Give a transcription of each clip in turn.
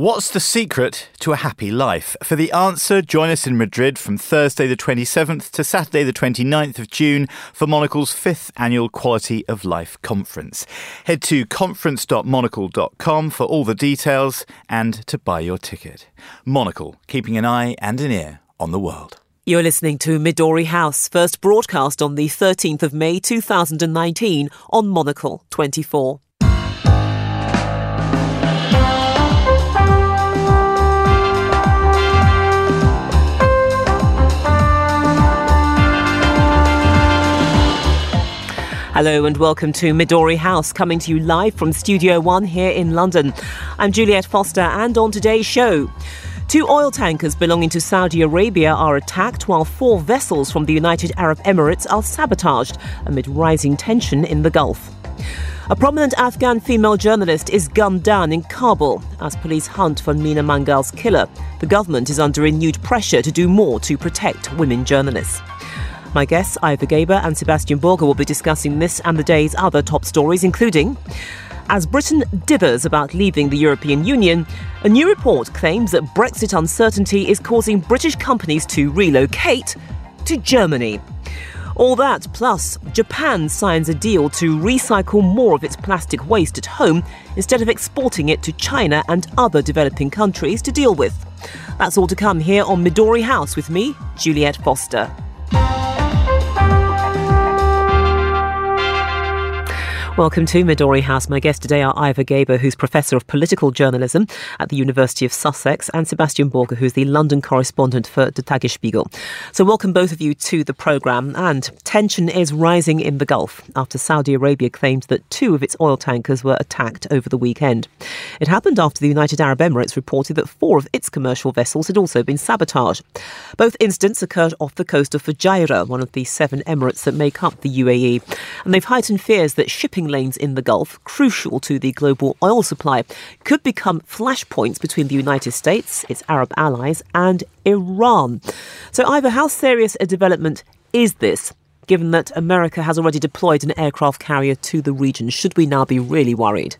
What's the secret to a happy life? For the answer, join us in Madrid from Thursday the 27th to Saturday the 29th of June for Monocle's fifth annual Quality of Life conference. Head to conference.monocle.com for all the details and to buy your ticket. Monocle, keeping an eye and an ear on the world. You're listening to Midori House, first broadcast on the 13th of May 2019 on Monocle 24. Hello and welcome to Midori House, coming to you live from Studio One here in London. I'm Juliet Foster, and on today's show, two oil tankers belonging to Saudi Arabia are attacked, while four vessels from the United Arab Emirates are sabotaged amid rising tension in the Gulf. A prominent Afghan female journalist is gunned down in Kabul as police hunt for Mina Mangal's killer. The government is under renewed pressure to do more to protect women journalists. My guests, Ivor Gaber and Sebastian Borger, will be discussing this and the day's other top stories, including as Britain dithers about leaving the European Union, a new report claims that Brexit uncertainty is causing British companies to relocate to Germany. All that, plus Japan signs a deal to recycle more of its plastic waste at home instead of exporting it to China and other developing countries to deal with. That's all to come here on Midori House with me, Juliet Foster. Welcome to Midori House. My guests today are Ivor Gaber, who's Professor of Political Journalism at the University of Sussex, and Sebastian Borger, who's the London correspondent for the Tagesspiegel. So welcome both of you to the programme. And tension is rising in the Gulf after Saudi Arabia claimed that two of its oil tankers were attacked over the weekend. It happened after the United Arab Emirates reported that four of its commercial vessels had also been sabotaged. Both incidents occurred off the coast of Fujairah, one of the seven emirates that make up the UAE. And they've heightened fears that shipping lanes in the Gulf, crucial to the global oil supply, could become flashpoints between the United States, its Arab allies, and Iran. So, Ivor, how serious a development is this? Given that America has already deployed an aircraft carrier to the region, should we now be really worried?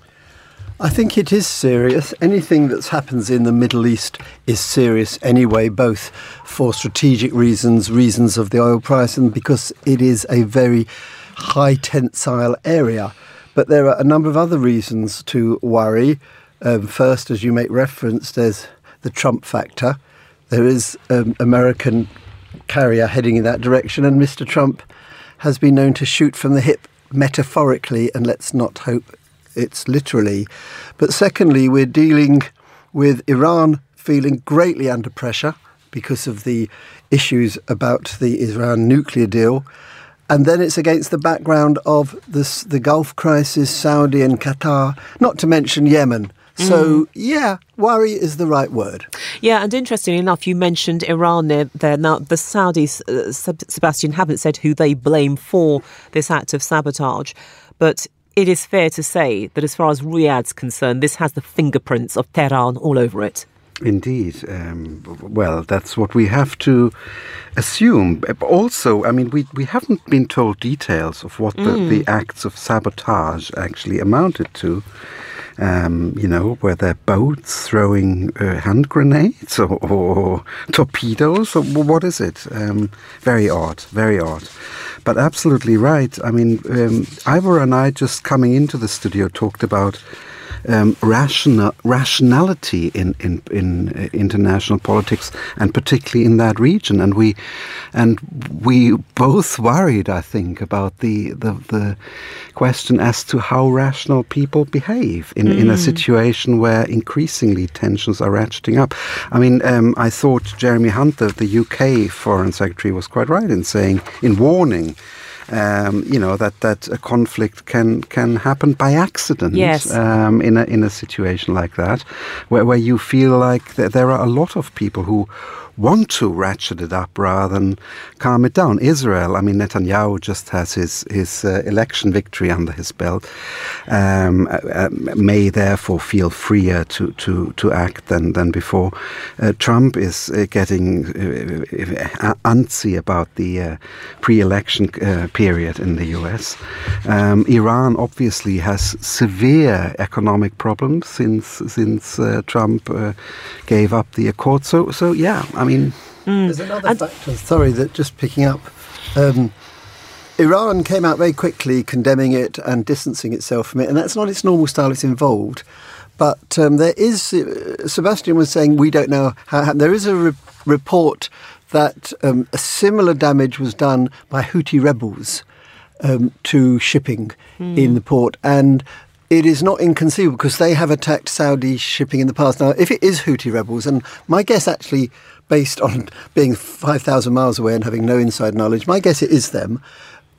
I think it is serious. Anything that happens in the Middle East is serious anyway, both for strategic reasons, reasons of the oil price, and because it is a very high tensile area. But there are a number of other reasons to worry. Um, first, as you make reference, there's the Trump factor. There is an American carrier heading in that direction, and Mr. Trump has been known to shoot from the hip metaphorically, and let's not hope it's literally. But secondly, we're dealing with Iran feeling greatly under pressure because of the issues about the Iran nuclear deal. And then it's against the background of this, the Gulf crisis, Saudi and Qatar, not to mention Yemen. So, mm. yeah, worry is the right word. Yeah, and interestingly enough, you mentioned Iran there. there. Now, the Saudis, uh, Sebastian, haven't said who they blame for this act of sabotage, but it is fair to say that as far as Riyadh's concerned, this has the fingerprints of Tehran all over it. Indeed. Um, well, that's what we have to assume. Also, I mean, we, we haven't been told details of what the, mm. the acts of sabotage actually amounted to. Um, you know, were there boats throwing uh, hand grenades or, or, torpedoes? Or what is it? Um, very odd, very odd. But absolutely right. I mean, um, Ivor and I just coming into the studio talked about um, rational, rationality in in, in uh, international politics, and particularly in that region. And we and we both worried, I think, about the the, the question as to how rational people behave in, mm. in a mm. situation where increasingly tensions are ratcheting up. I mean, um, I thought Jeremy Hunt, the, the UK Foreign Secretary, was quite right in saying, in warning um, you know that that a conflict can can happen by accident. Yes. Um, in a in a situation like that, where where you feel like th- there are a lot of people who want to ratchet it up rather than calm it down. Israel, I mean, Netanyahu just has his his uh, election victory under his belt, um, uh, uh may therefore feel freer to to to act than than before. Uh, Trump is uh, getting uh, antsy about the pre-election period in the US. Um, Iran obviously has severe economic problems since since Trump gave up the accord. So so yeah, I mean. There's another factor, sorry, that just picking up. Um, Iran came out very quickly condemning it and distancing itself from it, and that's not its normal style, it's involved. But um, there is, uh, Sebastian was saying, we don't know how, how there is a re- report that um, a similar damage was done by Houthi rebels um, to shipping in the port. And it is not inconceivable because they have attacked Saudi shipping in the past. Now, if it is Houthi rebels, and my guess actually, based on being 5,000 miles away and having no inside knowledge, my guess it is them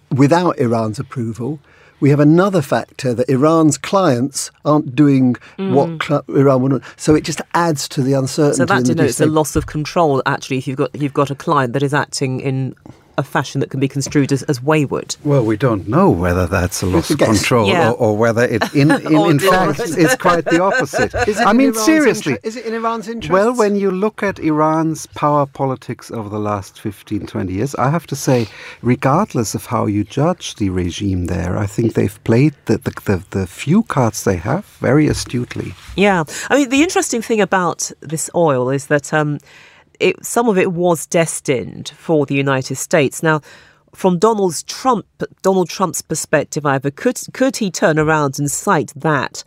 without Iran's approval. We have another factor that Iran's clients aren't doing mm. what cl- Iran would. So it just adds to the uncertainty. So that denotes a loss of control. Actually, if you've got you've got a client that is acting in a fashion that can be construed as, as wayward. Well, we don't know whether that's a loss of control Yeah. or, or whether it, in, in, in fact, opposite. is quite the opposite. Is it I mean, Iran's seriously. inter- is it in Iran's interest? Well, when you look at Iran's power politics over the last 15, 20 years, I have to say, regardless of how you judge the regime there, I think they've played the, the, the, the few cards they have very astutely. Yeah, I mean the interesting thing about this oil is that um, it, some of it was destined for the United States. Now, from Donald Trump, Donald Trump's perspective, however, could could he turn around and cite that?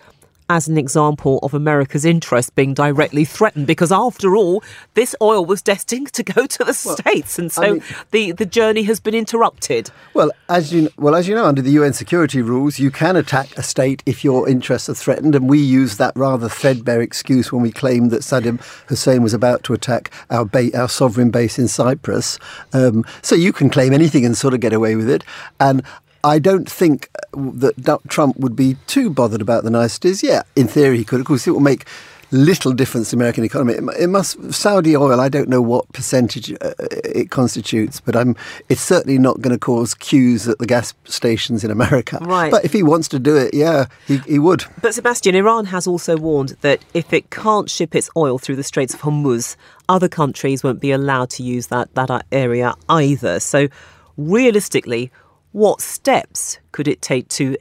As an example of America's interest being directly threatened, because after all, this oil was destined to go to the states, and so I mean- the, the journey has been interrupted. Well, as you well as you know, under the UN security rules, you can attack a state if your interests are threatened, and we use that rather threadbare excuse when we claimed that Saddam Hussein was about to attack our ba- our sovereign base in Cyprus. Um, so you can claim anything and sort of get away with it, and. I don't think uh, that Trump would be too bothered about the niceties. Yeah, in theory he could. Of course, it will make little difference to the American economy. It, must Saudi oil. I don't know what percentage uh, it constitutes, but I'm. It's certainly not going to cause queues at the gas stations in America. Right. But if he wants to do it, yeah, he, he would. But Sebastian, Iran has also warned that if it can't ship its oil through the Straits of Hormuz, other countries won't be allowed to use that, that area either. So, realistically, what steps could it take to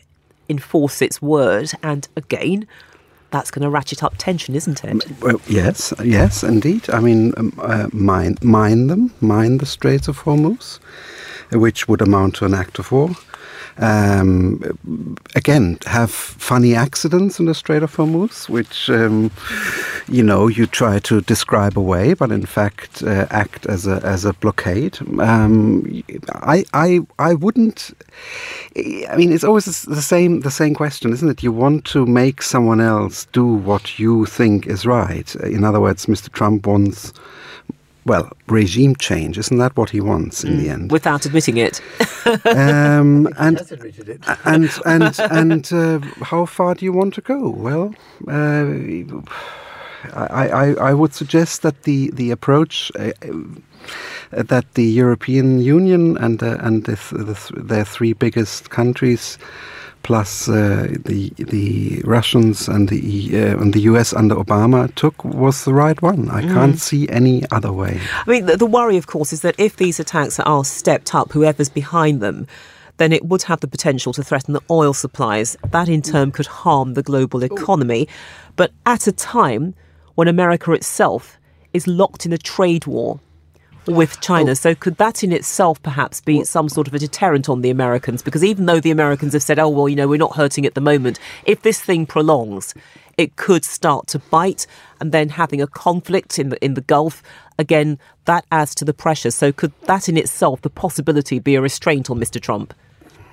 enforce its word? And again, that's going to ratchet up tension, isn't it? Well, yes, yes, indeed. I mean, um, uh, mine, mine them, mine the Straits of Hormuz, which would amount to an act of war. Um, again, have funny accidents in the Strait of Hormuz, which um, you know you try to describe away, but in fact uh, act as a as a blockade. Um, I I I wouldn't. I mean, it's always the same the same question, isn't it? You want to make someone else do what you think is right. In other words, Mr. Trump wants. Well, regime change, isn't that what he wants in the end? Without admitting it. Um, and admitted it. and and and uh, how far do you want to go? Well, uh, I, I I would suggest that the the approach. Uh, uh, that the European Union and uh, and the, th- the th- their three biggest countries, plus uh, the the Russians and the uh, and the US under Obama took was the right one. I can't see any other way. I mean, the, the worry, of course, is that if these attacks are stepped up, whoever's behind them, then it would have the potential to threaten the oil supplies. That, in turn, could harm the global economy. But at a time when America itself is locked in a trade war with China. So, could that in itself perhaps be some sort of a deterrent on the Americans? Because even though the Americans have said, oh, well, you know, we're not hurting at the moment, if this thing prolongs, it could start to bite. And then having a conflict in the, in the Gulf, again, that adds to the pressure. So, could that in itself, the possibility, be a restraint on Mr. Trump?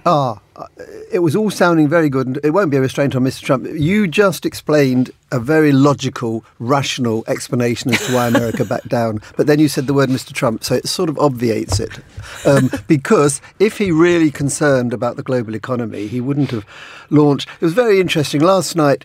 Ah, uh, it was all sounding very good, and it won't be a restraint on Mr. Trump. You just explained a very logical, rational explanation as to why America backed down, but then you said the word Mr. Trump, so it sort of obviates it. Um, because if he really concerned about the global economy, he wouldn't have launched. It was very interesting last night.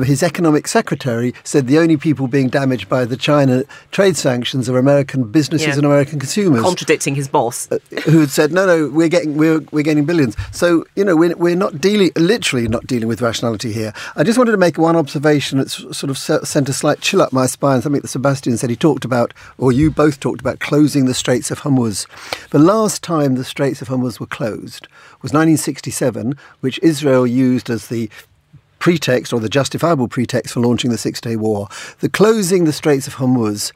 His economic secretary said the only people being damaged by the China trade sanctions are American businesses Yeah. and American consumers. Contradicting his boss. uh, who had said, no, no, we're getting we're, we're getting billions. So you know we're, we're not dealing literally not dealing with rationality here. I just wanted to make one observation that's sort of sent a slight chill up my spine. Something that Sebastian said. He talked about, or you both talked about, closing the Straits of Hormuz. The last time the Straits of Hormuz were closed was 1967, which Israel used as the pretext or the justifiable pretext for launching the Six Day War. The closing the Straits of Hormuz,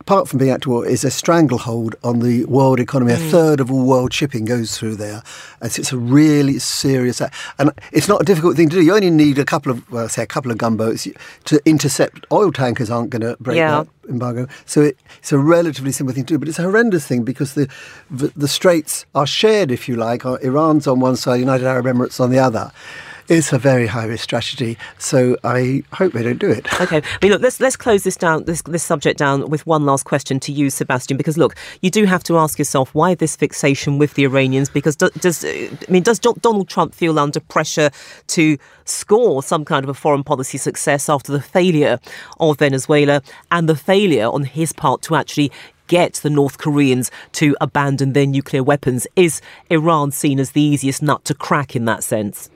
apart from being at war, is a stranglehold on the world economy. A third of all world shipping goes through there. And so it's a really serious, and it's not a difficult thing to do. You only need a couple of, well, say a couple of gunboats to intercept. Oil tankers aren't going to break Yeah. that embargo. So it, it's a relatively simple thing to do, but it's a horrendous thing because the, the the straits are shared, if you like. Uh, Iran's on one side, United Arab Emirates on the other. It's a very high risk strategy. So I hope they don't do it. Okay, mean, look, let's let's close this down, this this subject down with one last question to you, Sebastian, because look, you do have to ask yourself why this fixation with the Iranians? Because do, does I mean, does Do- Donald Trump feel under pressure to score some kind of a foreign policy success after the failure of Venezuela and the failure on his part to actually get the North Koreans to abandon their nuclear weapons? Is Iran seen as the easiest nut to crack in that sense?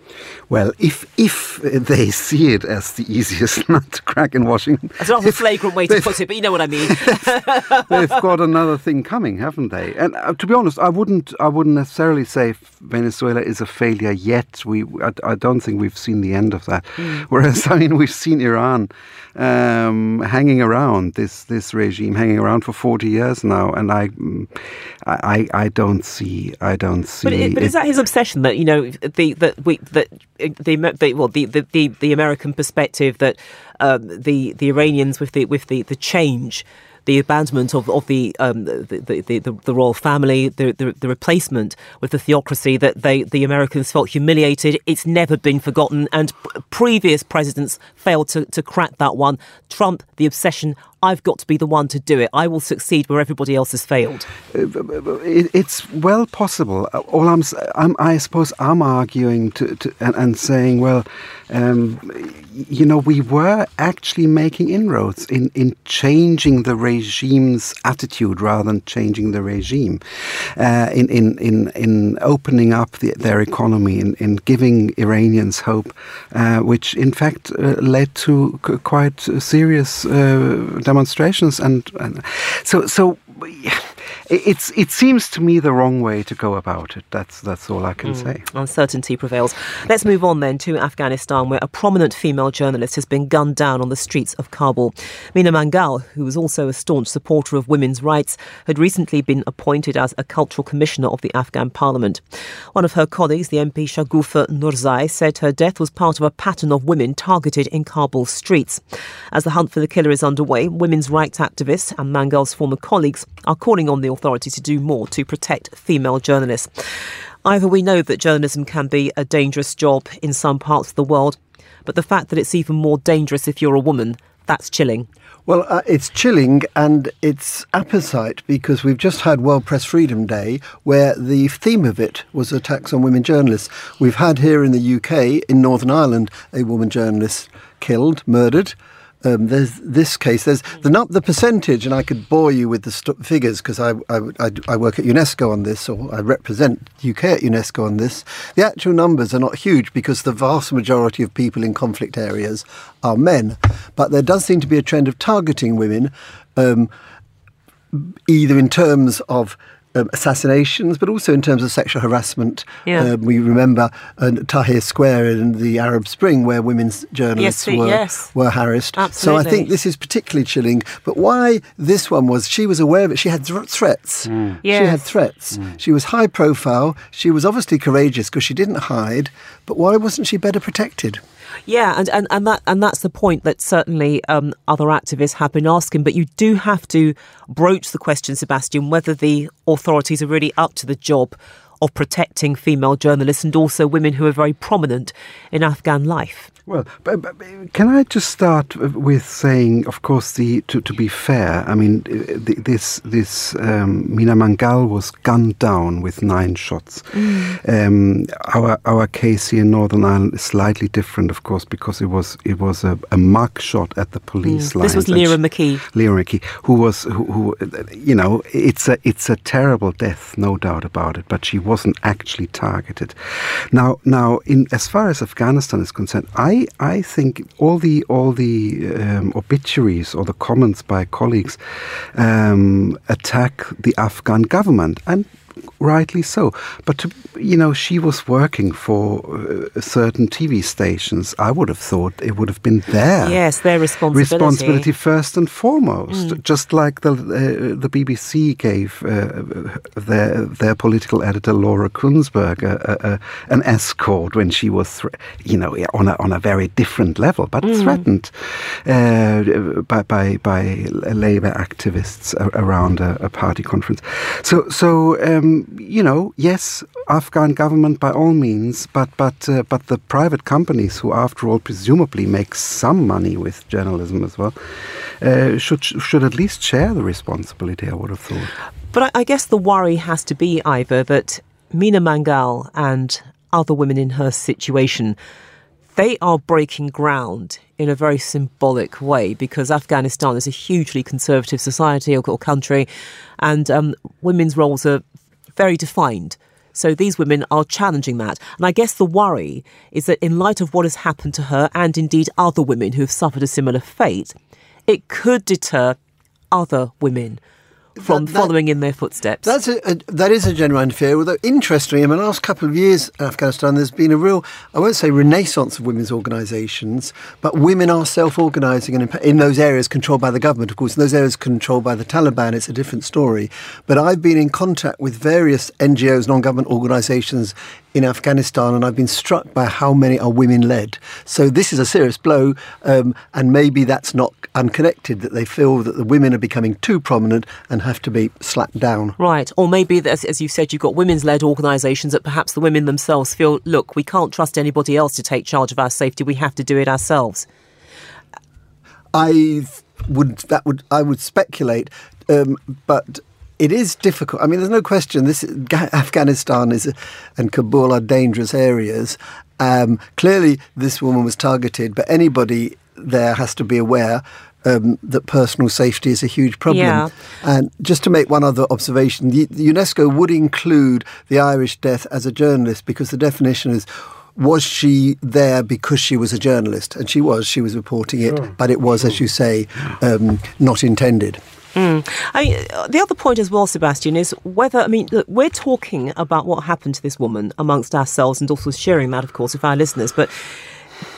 Well, if if they see it as the easiest nut to crack in Washington, That's not a flagrant way to put it, but you know what I mean. they've got another thing coming, haven't they? And uh, to be honest, I wouldn't I wouldn't necessarily say Venezuela is a failure yet. We I, I don't think we've seen the end of that. Whereas I mean we've seen Iran um, hanging around this this regime hanging around for forty years now, and I mm, I, I I don't see I don't see. But, it, but is that his obsession that you know the that we that the, the well the, the, the, the American perspective that um, the the Iranians with the with the, the change. The abandonment of, of the, um, the, the, the the royal family, the, the the replacement with the theocracy that they the Americans felt humiliated. It's never been forgotten, and p- previous presidents failed to, to crack that one. Trump, the obsession. I've got to be the one to do it. I will succeed where everybody else has failed. it's well possible. All I'm, I'm, I suppose, I'm arguing to, to and, and saying, well, um, you know, we were actually making inroads in, in changing the regime's attitude rather than changing the regime, uh, in, in, in, in opening up the, their economy, in, in giving Iranians hope, uh, which in fact uh, led to quite serious uh, demonstrations, and, and so so. It's it seems to me the wrong way to go about it. That's that's all I can hmm. say. Uncertainty prevails. Let's move on then to Afghanistan, where a prominent female journalist has been gunned down on the streets of Kabul. Mina Mangal, who was also a staunch supporter of women's rights, had recently been appointed as a cultural commissioner of the Afghan parliament. One of her colleagues, the MP Shagufa Nurzai, said her death was part of a pattern of women targeted in Kabul's streets. As the hunt for the killer is underway, women's rights activists and Mangal's former colleagues are calling on the authorities to do more to protect female journalists. Ivor we know that journalism can be a dangerous job in some parts of the world, but the fact that it's even more dangerous if you're a woman, that's chilling. Well, uh, it's chilling and it's apposite because we've just had World Press Freedom Day where the theme of it was attacks on women journalists. We've had here in the UK, in Northern Ireland, a woman journalist killed, murdered. Um, there's this case. There's the nu- the percentage, and I could bore you with the st- figures because I, I, I, I work at UNESCO on this, or I represent UK at UNESCO on this. The actual numbers are not huge because the vast majority of people in conflict areas are men, but there does seem to be a trend of targeting women, um, either in terms of um, assassinations, but also in terms of sexual harassment. Yeah. Um, we remember uh, Tahrir Square in the Arab Spring, where women's journalists Yes, were, yes. were harassed. So I think this is particularly chilling. But why this one was, she was aware of it. She had thr- threats. She had Yes. threats. She was high profile. She was obviously courageous because she didn't hide. But why wasn't she better protected? Yeah, and, and, and that and that's the point that certainly um, other activists have been asking. But you do have to broach the question, Sebastian, whether the authorities are really up to the job of protecting female journalists and also women who are very prominent in Afghan life. Well, but, but, can I just start with saying, of course, the to, to be fair, I mean, the, this this um, Mina Mangal was gunned down with nine shots. Mm. Um, our our case here in Northern Ireland is slightly different, of course, because it was it was a, a mug shot at the police mm. line. This was Lyra McKee. Lyra McKee, who was who, who, you know, it's a it's a terrible death, no doubt about it, but she wasn't actually targeted. Now now, in as far as Afghanistan is concerned, I I think all the all the um, obituaries or the comments by colleagues um, attack the Afghan government and rightly so. But to, you know, she was working for uh, certain TV stations. I would have thought it would have been their yes, their responsibility, responsibility first and foremost. Mm. Just like the uh, the BBC gave uh, their their political editor Laura Kuenssberg an escort when she was, you know, on a on a very different level, but mm. threatened uh, by by by Labour activists around a, a party conference. So so. Um, you know, yes, Afghan government by all means, but but uh, but the private companies who, after all, presumably make some money with journalism as well, uh, should should at least share the responsibility. I would have thought. But I, I guess the worry has to be either that Mina Mangal and other women in her situation they are breaking ground in a very symbolic way because Afghanistan is a hugely conservative society or, country, and um, women's roles are very defined. So these women are challenging that. And I guess the worry is that in light of what has happened to her and indeed other women who have suffered a similar fate, it could deter other women from that, that, following in their footsteps. That's a, a, that is a genuine fear. Although interestingly, in the last couple of years in Afghanistan, there's been a real, I won't say renaissance of women's organisations, but women are self-organising and in, in, those areas controlled by the government. Of course, in those areas controlled by the Taliban, it's a different story. But I've been in contact with various NGOs, non-government organisations in Afghanistan, and I've been struck by how many are women led. So this is a serious blow, um, and maybe that's not unconnected, that they feel that the women are becoming too prominent and have to be slapped down. Right. Or maybe, as, as you said, you've got women's led organisations that perhaps the women themselves feel, look, we can't trust anybody else to take charge of our safety, we have to do it ourselves. I would that would I would speculate, um, but it is difficult. I mean, there's no question. This Afghanistan is and Kabul are dangerous areas. Um, clearly, this woman was targeted, but anybody there has to be aware um, that personal safety is a huge problem. Yeah. And just to make one other observation, the, the UNESCO would include the Irish death as a journalist because the definition is was she there because she was a journalist? And she was. She was reporting it, sure. but it was, sure. as you say, um, not intended. Mm. I mean, the other point as well, Sebastian, is whether, I mean, look, we're talking about what happened to this woman amongst ourselves and also sharing that, of course, with our listeners, but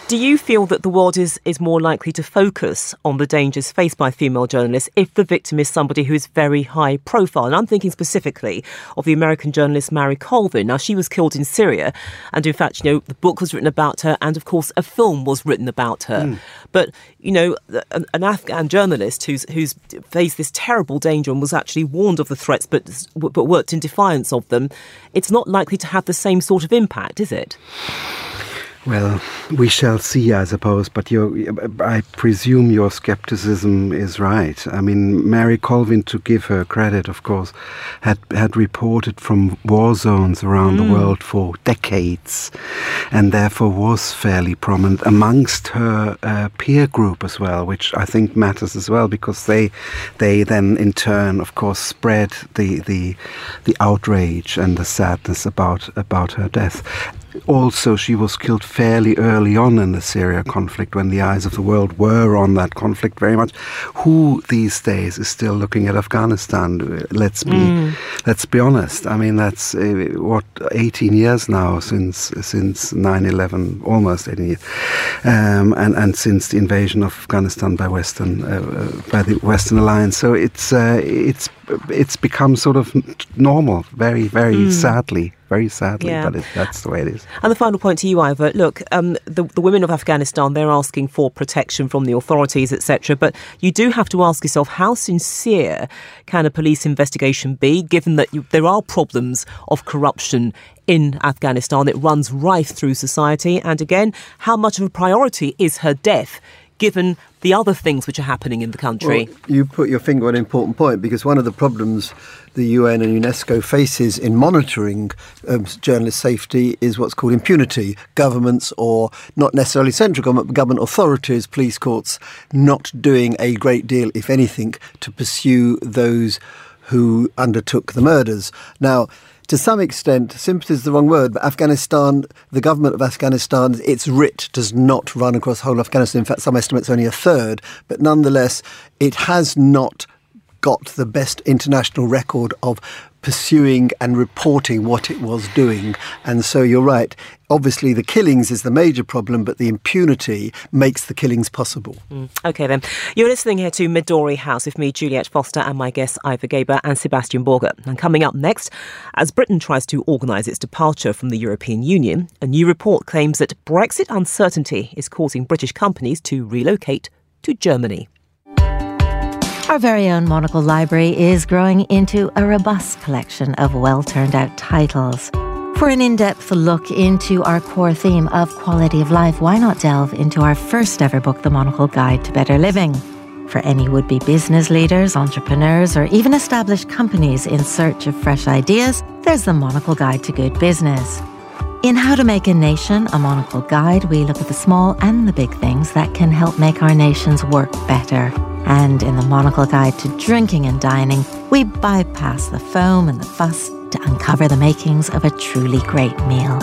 do you feel that the world is, is more likely to focus on the dangers faced by female journalists if the victim is somebody who is very high profile? And I'm thinking specifically of the American journalist Marie Colvin. Now, she was killed in Syria, and in fact, you know, the book was written about her, and of course, a film was written about her. Mm. But, you know, an, an, Afghan journalist who's, who's faced this terrible danger and was actually warned of the threats but, but worked in defiance of them, it's not likely to have the same sort of impact, is it? Well, we shall see, I suppose, but I presume your skepticism is right. I mean, Marie Colvin, to give her credit, of course, had, had reported from war zones around mm. the world for decades and therefore was fairly prominent amongst her uh, peer group as well, which I think matters as well because they, they then in turn, of course, spread the, the, the outrage and the sadness about, about her death also, she was killed fairly early on in the Syria conflict when the eyes of the world were on that conflict very much. Who these days is still looking at Afghanistan? Let's be mm. let's be honest. I mean, that's uh, what 18 years now since since 9/11, almost 18 years, um, and and since the invasion of Afghanistan by Western uh, uh by the Western Alliance. So it's uh, it's it's become sort of normal, very very mm. sadly. Very sadly, Yeah. but it, that's the way it is. And the final point to you, Ivor. Look, um, the, the women of Afghanistan, they're asking for protection from the authorities, etc. But you do have to ask yourself, how sincere can a police investigation be, given that you, there are problems of corruption in Afghanistan? It runs rife through society. And again, how much of a priority is her death, given the other things which are happening in the country? Well, you put your finger on an important point because one of the problems the UN and UNESCO faces in monitoring um, journalist safety is what's called impunity. Governments, or not necessarily central government, but government authorities, police courts, not doing a great deal, if anything, to pursue those who undertook the murders. Now, to some extent, sympathy is the wrong word, but Afghanistan, the government of Afghanistan, its writ does not run across whole Afghanistan. In fact, some estimates only a third, but nonetheless, it has not got the best international record of pursuing and reporting what it was doing. And so you're right. Obviously, the killings is the major problem, but the impunity makes the killings possible. Mm. Okay, then. You're listening here to Midori House with me, Juliet Foster, and my guests, Ivor Gaber and Sebastian Borger. And coming up next, as Britain tries to organise its departure from the European Union, a new report claims that Brexit uncertainty is causing British companies to relocate to Germany. Our very own Monocle Library is growing into a robust collection of well turned out titles. For an in depth look into our core theme of quality of life, why not delve into our first ever book, The Monocle Guide to Better Living? For any would be business leaders, entrepreneurs, or even established companies in search of fresh ideas, there's The Monocle Guide to Good Business. In How to Make a Nation, a Monocle Guide, we look at the small and the big things that can help make our nations work better. And in the Monocle Guide to Drinking and Dining, we bypass the foam and the fuss to uncover the makings of a truly great meal.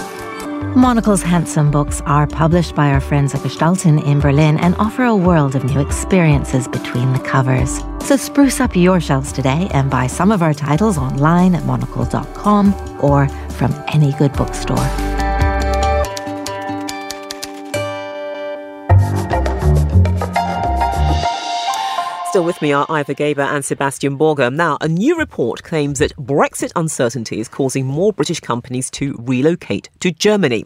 Monocle's handsome books are published by our friends at Gestalten in Berlin and offer a world of new experiences between the covers. So spruce up your shelves today and buy some of our titles online at monocle.com or from any good bookstore. Still with me are Ivor Gaber and Sebastian Borger. Now, a new report claims that Brexit uncertainty is causing more British companies to relocate to Germany.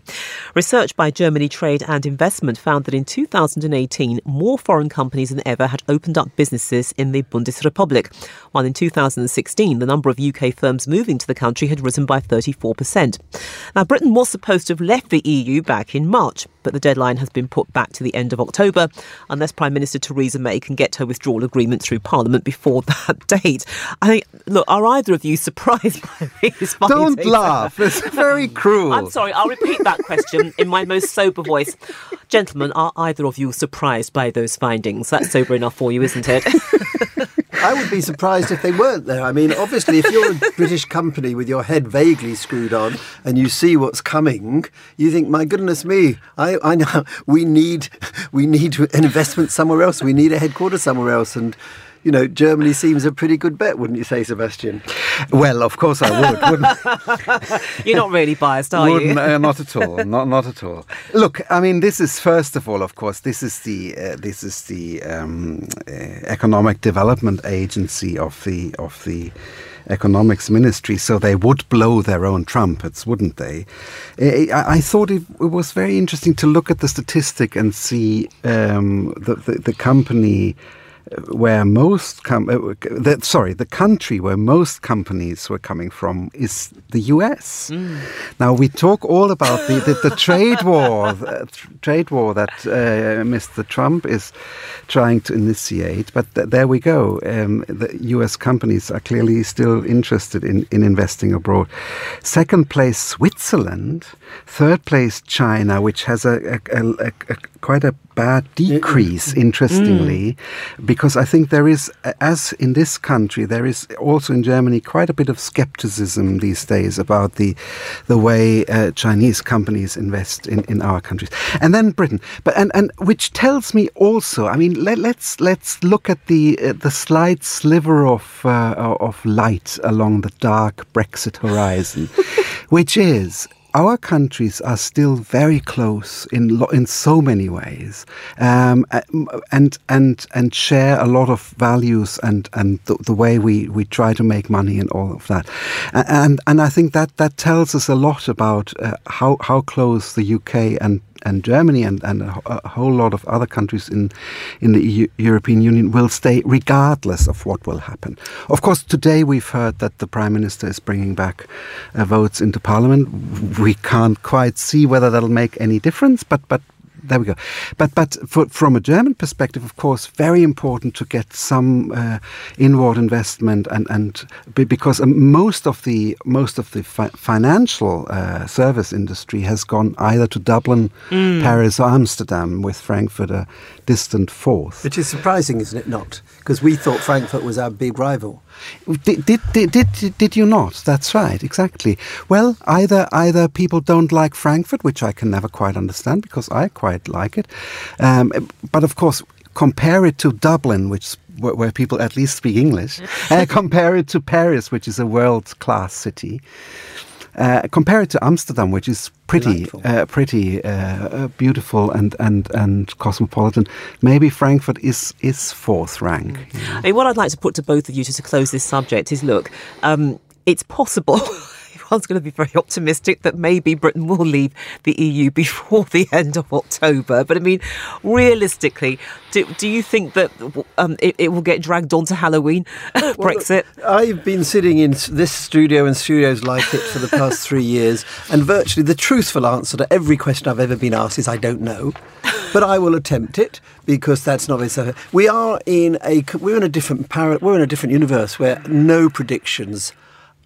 Research by Germany Trade and Investment found that in 2018, more foreign companies than ever had opened up businesses in the Bundesrepublik, while in 2016, the number of UK firms moving to the country had risen by 34%. Now, Britain was supposed to have left the EU back in March, but the deadline has been put back to the end of October unless Prime Minister Theresa May can get her withdrawal agreement through Parliament before that date. I think, look, are either of you surprised by these findings? Don't findings? laugh. It's very cruel. I'm sorry, I'll repeat that question in my most sober voice. Gentlemen, are either of you surprised by those findings? That's sober enough for you, isn't it? I would be surprised if they weren't there. I mean, obviously, if you're a British company with your head vaguely screwed on and you see what's coming, you think, "My goodness me, I, I know we need we need an investment somewhere else. We need a headquarters somewhere else." And you know, Germany seems a pretty good bet, wouldn't you say, Sebastian? well, of course I would. Wouldn't, You're not really biased, are you? uh, not at all. Not not at all. Look, I mean, this is first of all, of course, this is the uh, this is the um, uh, economic development agency of the of the economics ministry, so they would blow their own trumpets, wouldn't they? I, I- I thought it, it was very interesting to look at the statistic and see um, the, the the company where most com- uh, the, sorry the country where most companies were coming from is the US. Now we talk all about the, the, the trade war, the tr- trade war that uh, Mr. Trump is trying to initiate. But th- there we go. Um, the US companies are clearly still interested in, in investing abroad. Second place Switzerland. Third place China, which has a, a, a, a quite a bad decrease, interestingly, because I think there is, as in this country, there is also in Germany quite a bit of skepticism these days about the the way uh, Chinese companies invest in, in our countries, and then Britain. But and, and which tells me also, I mean, let, let's let's look at the uh, the slight sliver of uh, of light along the dark Brexit horizon, which is our countries are still very close in lo- in so many ways, um, and and and share a lot of values and and the, the, way we, we try to make money and all of that, and and I think that that tells us a lot about uh, how how close the UK and and Germany and, and a, a, whole lot of other countries in in the EU, European Union will stay regardless of what will happen. Of course, today we've heard that the Prime Minister is bringing back uh, votes into Parliament. We can't quite see whether that'll make any difference, but but there we go. But but for, from a German perspective, of course, very important to get some uh, inward investment and and because um, most of the most of the fi financial uh, service industry has gone either to Dublin, mm. Paris, or Amsterdam, with Frankfurt a distant fourth. Which is surprising, isn't it? Not because we thought Frankfurt was our big rival. Did, did, did, did, did you not? That's right, exactly. Well, either either people don't like Frankfurt, which I can never quite understand because I quite like it. Um, but of course, compare it to Dublin, which where, where people at least speak English. uh, compare it to Paris, which is a world class city. Uh, compare it to Amsterdam, which is pretty, uh, pretty uh, uh, beautiful and, and, and cosmopolitan. Maybe Frankfurt is is fourth rank. Mm. I mean, what I'd like to put to both of you just to close this subject is: look, um, it's possible. everyone's going to be very optimistic that maybe Britain will leave the EU before the end of October. But I mean, realistically, do, do you think that um, it, it, will get dragged on to Halloween, Brexit? Well, I've been sitting in this studio and studios like it for the past three years, and virtually the truthful answer to every question I've ever been asked is I don't know. But I will attempt it because that's not very. We are in a we're in a different par- we're in a different universe where no predictions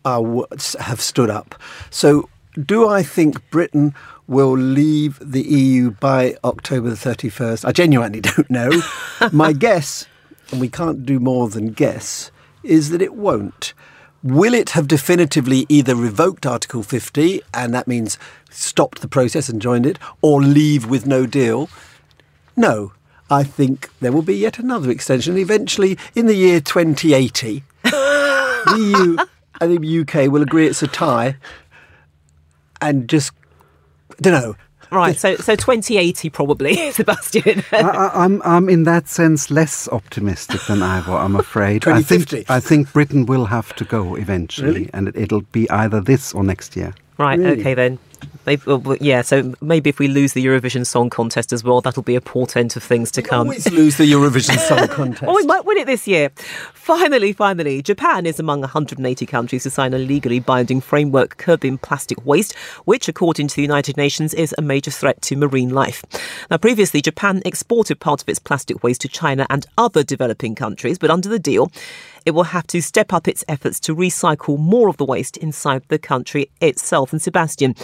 Uh, are, have stood up. So, do I think Britain will leave the EU by October the 31st? I genuinely don't know. My guess, and we can't do more than guess, is that it won't. Will it have definitively either revoked Article 50, and that means stopped the process and joined it, or leave with no deal? No. I think there will be yet another extension. Eventually, in the year 2080, the EU and the UK will agree it's a tie and just, I don't know. Right, so so 2080 probably, Sebastian. I, am I'm, I'm in that sense less optimistic than Ivor, I'm afraid. 2050. I think, I think Britain will have to go eventually, really? and it, it'll be either this or next year. Right, really? okay then. Maybe, uh, well, yeah, so maybe if we lose the Eurovision Song Contest as well, that'll be a portent of things to we come. Always lose the Eurovision Song Contest. oh, we might win it this year. Finally, finally, Japan is among 180 countries to sign a legally binding framework curbing plastic waste, which, according to the United Nations, is a major threat to marine life. Now, previously, Japan exported part of its plastic waste to China and other developing countries, but under the deal, it will have to step up its efforts to recycle more of the waste inside the country itself. And Sebastian,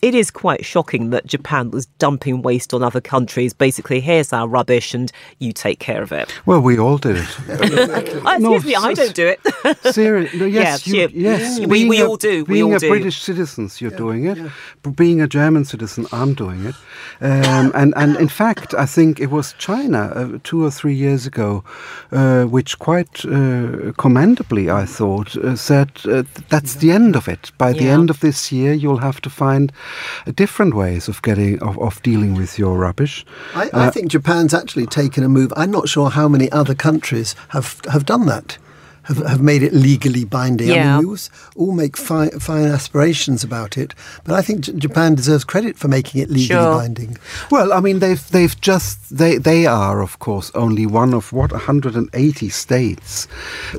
it is quite shocking that Japan was dumping waste on other countries. Basically, here's our rubbish and you take care of it. Well, we all did it. excuse no, me, I don't do it. seriously, no, yes, yeah, you, yes. We, we all do. Being all a do. British citizen, you're yeah, doing it. Yeah. Being a German citizen, I'm doing it. Um, and, and in fact, I think it was China uh, two or three years ago, uh, which quite uh, commendably, I thought, uh, said uh, that's the end of it. By the end of this year, you'll have to find different ways of getting of, of dealing with your rubbish. I, I uh, think Japan's actually taken a move. I'm not sure how many other countries have have done that have, have made it legally binding. Yeah. I mean, we all make fine, fine aspirations about it, but I think J- Japan deserves credit for making it legally sure. binding. Well, I mean, they've they've just they they are of course only one of what 180 states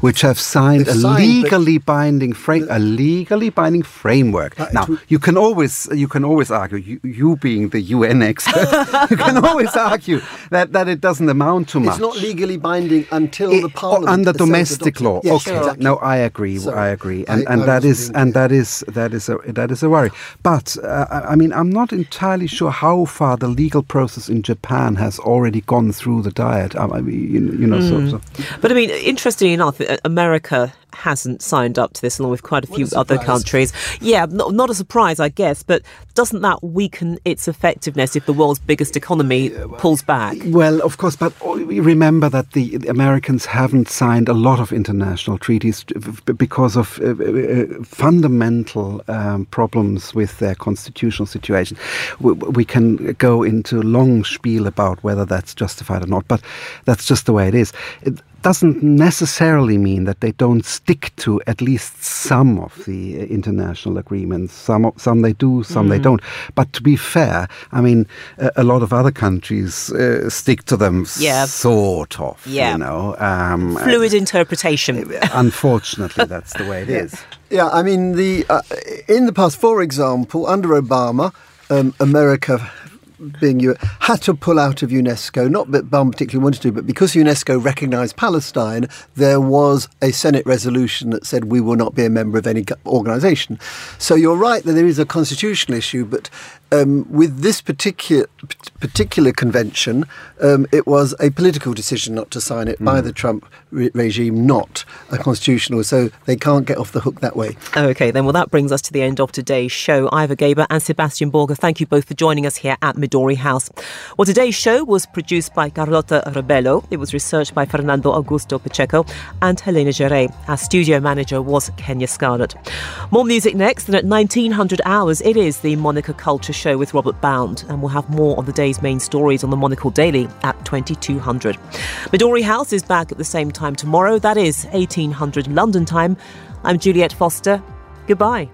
which have signed a signed, legally binding frame a legally binding framework. now you can always you can always argue you, you being the UN expert you can always argue that that it doesn't amount to much. It's not legally binding until it, the parliament under domestic law Yes, okay. Exactly. No, I agree. I agree, and I, and I that is and that is that is a that is a worry. But uh, I mean, I'm not entirely sure how far the legal process in Japan has already gone through the diet. I mean, you, you know, mm. so, so. But I mean, interestingly enough, uh, America hasn't signed up to this, along with quite a few a other countries. Yeah, not, not a surprise, I guess, but doesn't that weaken its effectiveness if the world's biggest economy pulls back? Well, of course, but remember that the Americans haven't signed a lot of international treaties because of uh, uh, fundamental um, problems with their constitutional situation. We, we can go into long spiel about whether that's justified or not, but that's just the way it is. It, doesn't necessarily mean that they don't stick to at least some of the uh, international agreements. Some some they do, some they don't. But to be fair, I mean, a, a lot of other countries uh, stick to them, Yeah. sort of. Yeah. You know, um, Fluid interpretation. uh, unfortunately, that's the way it is. Yeah, I mean, the uh, in the past, for example, under Obama, um, America being you had to pull out of UNESCO. Not that Obama particularly wanted to, but because UNESCO recognised Palestine, there was a Senate resolution that said we will not be a member of any organisation. So you're right that there is a constitutional issue, but um, with this particular particular convention, um, it was a political decision not to sign it by the Trump re- regime, not a constitutional. So they can't get off the hook that way. Okay, then, well, that brings us to the end of today's show. Ivor Gaber and Sebastian Borger, thank you both for joining us here at Midori House. Well, today's show was produced by Carlota Rebello. It was researched by Fernando Augusto Pacheco and Helena Geray. Our studio manager was Kenya Scarlett. More music next, and at 1900 hours, it is the Monocle Culture Show with Robert Bound, and we'll have more on the day's main stories on the Monocle Daily at 2200. Midori House is back at the same time tomorrow. That is 1800 London time. I'm Juliet Foster. Goodbye.